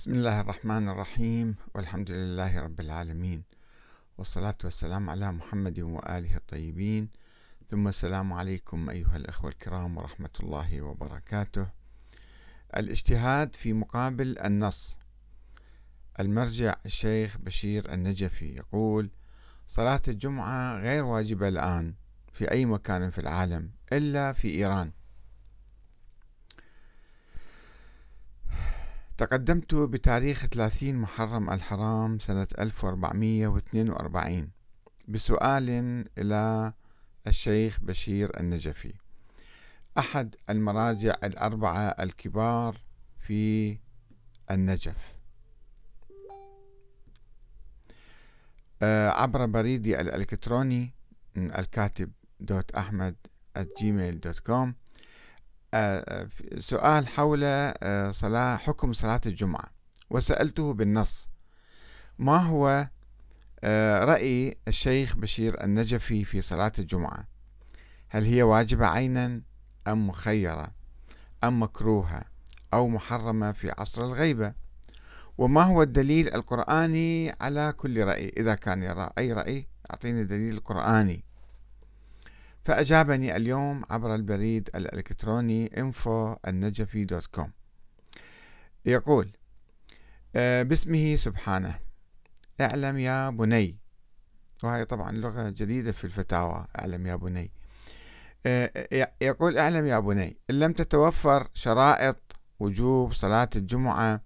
بسم الله الرحمن الرحيم والحمد لله رب العالمين والصلاة والسلام على محمد وآله الطيبين. ثم السلام عليكم أيها الأخوة الكرام ورحمة الله وبركاته. الاجتهاد في مقابل النص. المرجع الشيخ بشير النجفي يقول صلاة الجمعة غير واجبة الآن في أي مكان في العالم إلا في إيران. تقدمت بتاريخ 30 محرم الحرام سنة 1442 بسؤال إلى الشيخ بشير النجفي. أحد المراجع الأربعة الكبار في النجف. آه، عبر بريدي الإلكتروني الكاتب دوت أحمد كوم آه، سؤال حول آه، صلاة حكم صلاة الجمعة. وسألته بالنص ما هو آه، رأي الشيخ بشير النجفي في صلاة الجمعة؟ هل هي واجبة عينا أم مخيرة أم مكروهة أو محرمة في عصر الغيبة؟ وما هو الدليل القرآني على كل رأي؟ إذا كان يرى أي رأي أعطيني دليل قرآني. فأجابني اليوم عبر البريد الإلكتروني info النجفي دوت كوم يقول آه، باسمه سبحانه. أعلم يا بني. وهي طبعا لغة جديدة في الفتاوى أعلم يا بني. آه، يقول أعلم يا بني. إن لم تتوفر شرائط وجوب صلاة الجمعة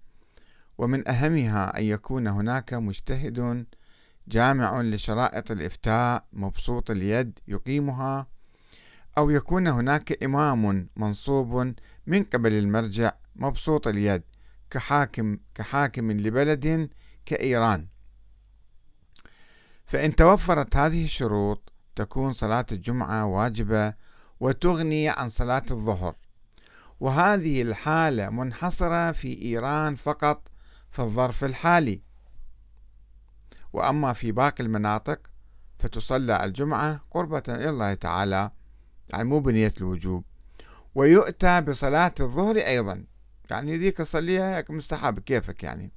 ومن أهمها أن يكون هناك مجتهد جامع لشرائط الإفتاء مبسوط اليد يقيمها أو يكون هناك إمام منصوب من قبل المرجع مبسوط اليد كحاكم كحاكم لبلد كإيران. فإن توفرت هذه الشروط تكون صلاة الجمعة واجبة وتغني عن صلاة الظهر. وهذه الحالة منحصرة في إيران فقط في الظرف الحالي. وأما في باقي المناطق فتصلى الجمعة قربة إلى الله تعالى. يعني مو بنية الوجوب. ويؤتى بصلاة الظهر أيضا. يعني ذيك صليها مستحب كيفك يعني.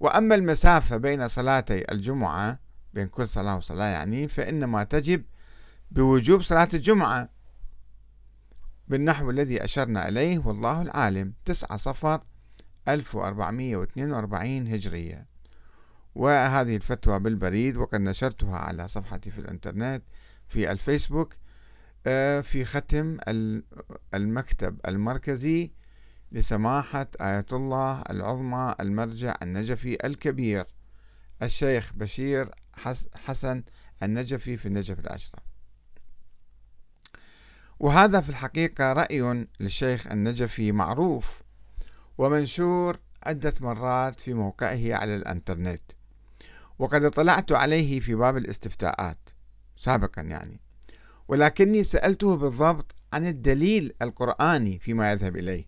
وأما المسافة بين صلاتي الجمعة بين كل صلاة وصلاة يعني فإنما تجب بوجوب صلاة الجمعة. بالنحو الذي أشرنا إليه والله العالم تسعة صفر 1442 هجرية. وهذه الفتوى بالبريد وقد نشرتها على صفحتي في الإنترنت في الفيسبوك في ختم المكتب المركزي لسماحة آية الله العظمى المرجع النجفي الكبير الشيخ بشير حسن النجفي في النجف الأشرف وهذا في الحقيقة رأي للشيخ النجفي معروف ومنشور عدة مرات في موقعه على الإنترنت وقد اطلعت عليه في باب الاستفتاءات سابقا يعني. ولكني سألته بالضبط عن الدليل القرآني فيما يذهب إليه.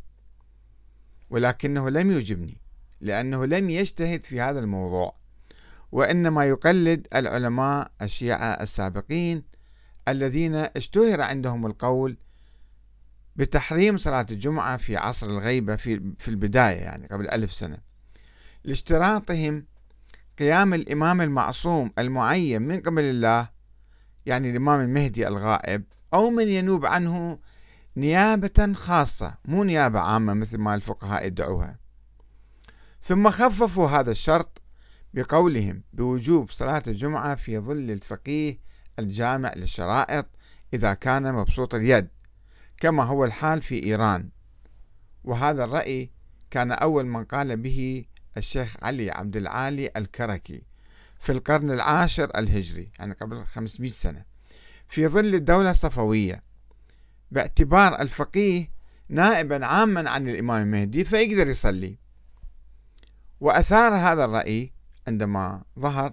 ولكنه لم يجبني لأنه لم يجتهد في هذا الموضوع وإنما يقلد العلماء الشيعة السابقين الذين اشتهر عندهم القول بتحريم صلاة الجمعة في عصر الغيبة في, في البداية يعني قبل ألف سنة لاشتراطهم قيام الإمام المعصوم المعين من قبل الله يعني الإمام المهدي الغائب أو من ينوب عنه نيابة خاصة مو نيابة عامة مثل ما الفقهاء يدعوها. ثم خففوا هذا الشرط بقولهم بوجوب صلاة الجمعة في ظل الفقيه الجامع للشرائط إذا كان مبسوط اليد كما هو الحال في إيران. وهذا الرأي كان أول من قال به الشيخ علي عبد العالي الكركي. في القرن العاشر الهجري يعني قبل 500 سنة. في ظل الدولة الصفوية باعتبار الفقيه نائبا عاما عن الإمام المهدي فيقدر يصلي. وأثار هذا الرأي عندما ظهر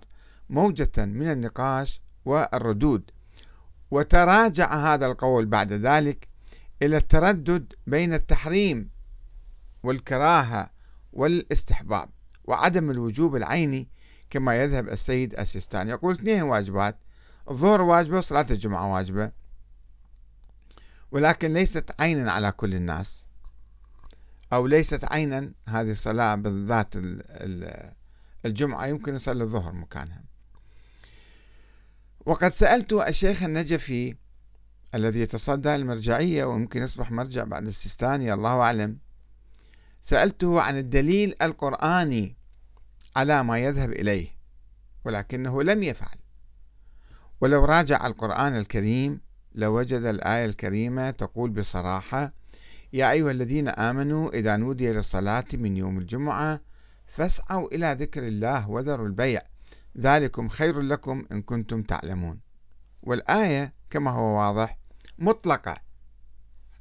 موجة من النقاش والردود وتراجع هذا القول بعد ذلك إلى التردد بين التحريم والكراهة والاستحباب وعدم الوجوب العيني كما يذهب السيد السيستاني. يقول اثنين واجبات. الظهر واجبة وصلاة الجمعة واجبة. ولكن ليست عينا على كل الناس. أو ليست عينا هذه الصلاة بالذات الجمعة يمكن يصلي الظهر مكانها. وقد سألت الشيخ النجفي الذي يتصدى المرجعية ويمكن يصبح مرجع بعد السيستاني الله أعلم. سألته عن الدليل القرآني على ما يذهب إليه ولكنه لم يفعل. ولو راجع القرآن الكريم لوجد الآية الكريمة تقول بصراحة يا أيها الذين آمنوا إذا نودي للصلاة من يوم الجمعة فاسعوا إلى ذكر الله وذروا البيع ذلكم خير لكم إن كنتم تعلمون. والآية كما هو واضح مطلقة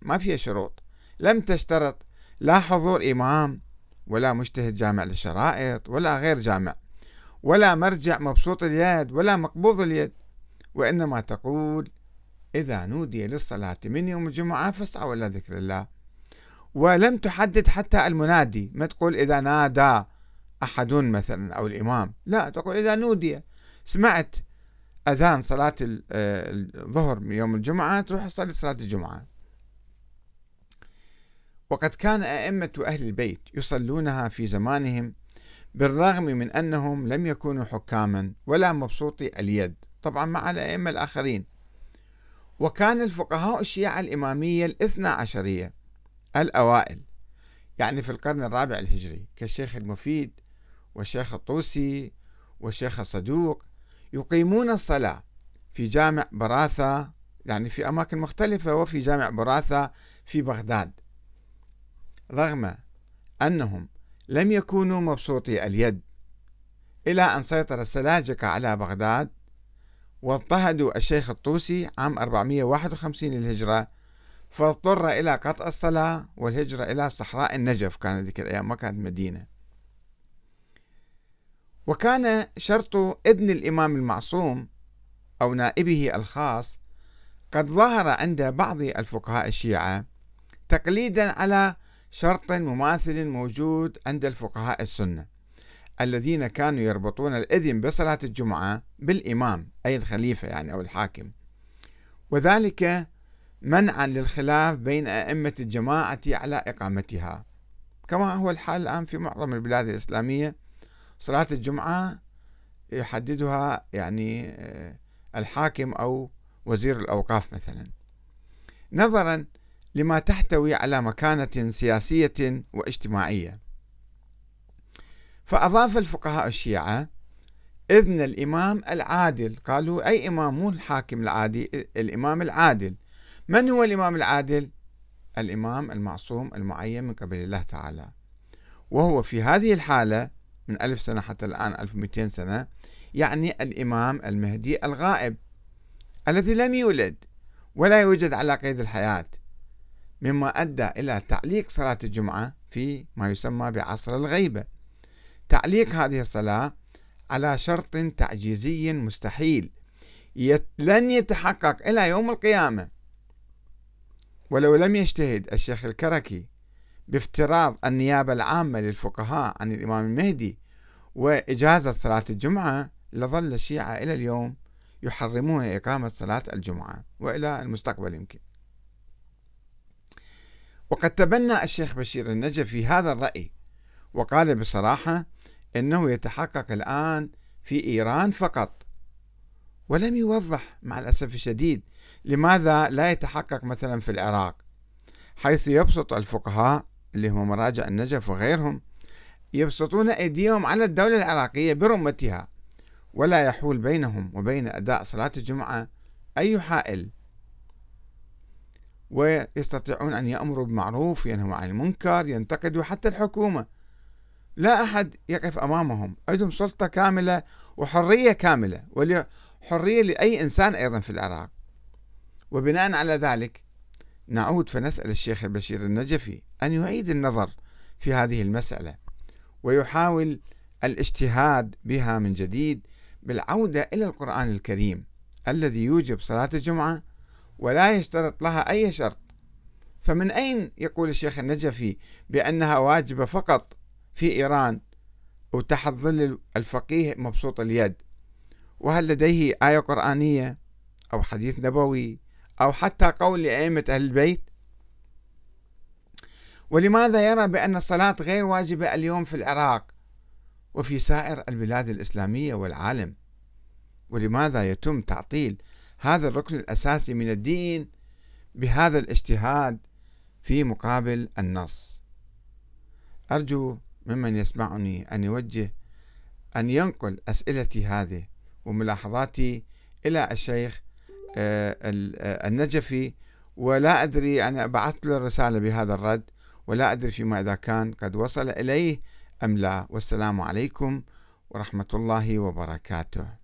ما فيها شروط لم تشترط لا حضور إمام ولا مجتهد جامع للشرائط ولا غير جامع ولا مرجع مبسوط اليد ولا مقبوض اليد. وإنما تقول إذا نودي للصلاة من يوم الجمعة فاسعوا إلى ذكر الله. ولم تحدد حتى المنادي. ما تقول إذا نادى أحد مثلا أو الإمام. لا تقول إذا نودي. سمعت أذان صلاة آه، الظهر من يوم الجمعة تروح تصلي صلاة الجمعة. وقد كان أئمة أهل البيت يصلونها في زمانهم بالرغم من أنهم لم يكونوا حكاما ولا مبسوطي اليد طبعا مع الأئمة الآخرين. وكان الفقهاء الشيعة الإمامية الاثنى عشرية الأوائل يعني في القرن الرابع الهجري كالشيخ المفيد والشيخ الطوسي والشيخ الصدوق يقيمون الصلاة في جامع براثة يعني في أماكن مختلفة وفي جامع براثة في بغداد. رغم أنهم لم يكونوا مبسوطي اليد إلى أن سيطر السلاجقة على بغداد واضطهدوا الشيخ الطوسي عام 451 للهجرة فاضطر إلى قطع الصلاة والهجرة إلى صحراء النجف كانت ذيك الأيام ما كانت مدينة. وكان شرط إذن الإمام المعصوم أو نائبه الخاص قد ظهر عند بعض الفقهاء الشيعة تقليدا على شرط مماثل موجود عند الفقهاء السنة الذين كانوا يربطون الإذن بصلاة الجمعة بالإمام أي الخليفة يعني أو الحاكم. وذلك منعا للخلاف بين أئمة الجماعة على إقامتها. كما هو الحال الآن في معظم البلاد الإسلامية صلاة الجمعة يحددها يعني آه، الحاكم أو وزير الأوقاف مثلا. نظرا لما تحتوي على مكانة سياسية واجتماعية. فأضاف الفقهاء الشيعة إذن الإمام العادل قالوا أي إمام؟ مو الحاكم العادي الإمام العادل. من هو الإمام العادل؟ الإمام المعصوم المعين من قبل الله تعالى. وهو في هذه الحالة من ألف سنة حتى الآن 1200 سنة يعني الإمام المهدي الغائب الذي لم يولد ولا يوجد على قيد الحياة. مما أدى إلى تعليق صلاة الجمعة في ما يسمى بعصر الغيبة. تعليق هذه الصلاة على شرط تعجيزي مستحيل لن يتحقق إلى يوم القيامة. ولو لم يجتهد الشيخ الكركي بافتراض النيابة العامة للفقهاء عن الإمام المهدي وإجازة صلاة الجمعة لظل الشيعة إلى اليوم يحرمون إقامة صلاة الجمعة وإلى المستقبل يمكن. وقد تبنى الشيخ بشير النجفي هذا الرأي وقال بصراحة إنه يتحقق الآن في إيران فقط ولم يوضح مع الأسف الشديد لماذا لا يتحقق مثلا في العراق حيث يبسط الفقهاء اللي هم مراجع النجف وغيرهم يبسطون أيديهم على الدولة العراقية برمتها ولا يحول بينهم وبين أداء صلاة الجمعة أي حائل. ويستطيعون أن يأمروا بالمعروف ينهوا عن المنكر ينتقدوا حتى الحكومة. لا أحد يقف أمامهم. عندهم سلطة كاملة وحرية كاملة وحرية لأي إنسان أيضا في العراق. وبناء على ذلك نعود فنسأل الشيخ البشير النجفي أن يعيد النظر في هذه المسألة ويحاول الاجتهاد بها من جديد بالعودة إلى القرآن الكريم الذي يوجب صلاة الجمعة ولا يشترط لها أي شرط. فمن أين يقول الشيخ النجفي بأنها واجبة فقط في إيران وتحت ظل الفقيه مبسوط اليد؟ وهل لديه آية قرآنية أو حديث نبوي أو حتى قول لأئمة أهل البيت؟ ولماذا يرى بأن الصلاة غير واجبة اليوم في العراق وفي سائر البلاد الإسلامية والعالم؟ ولماذا يتم تعطيل هذا الركن الأساسي من الدين بهذا الاجتهاد في مقابل النص. أرجو ممن يسمعني أن يوجه أن ينقل أسئلتي هذه وملاحظاتي إلى الشيخ آه، آه، النجفي ولا أدري أنا بعثت له رسالة بهذا الرد ولا أدري فيما إذا كان قد وصل إليه أم لا. والسلام عليكم ورحمة الله وبركاته.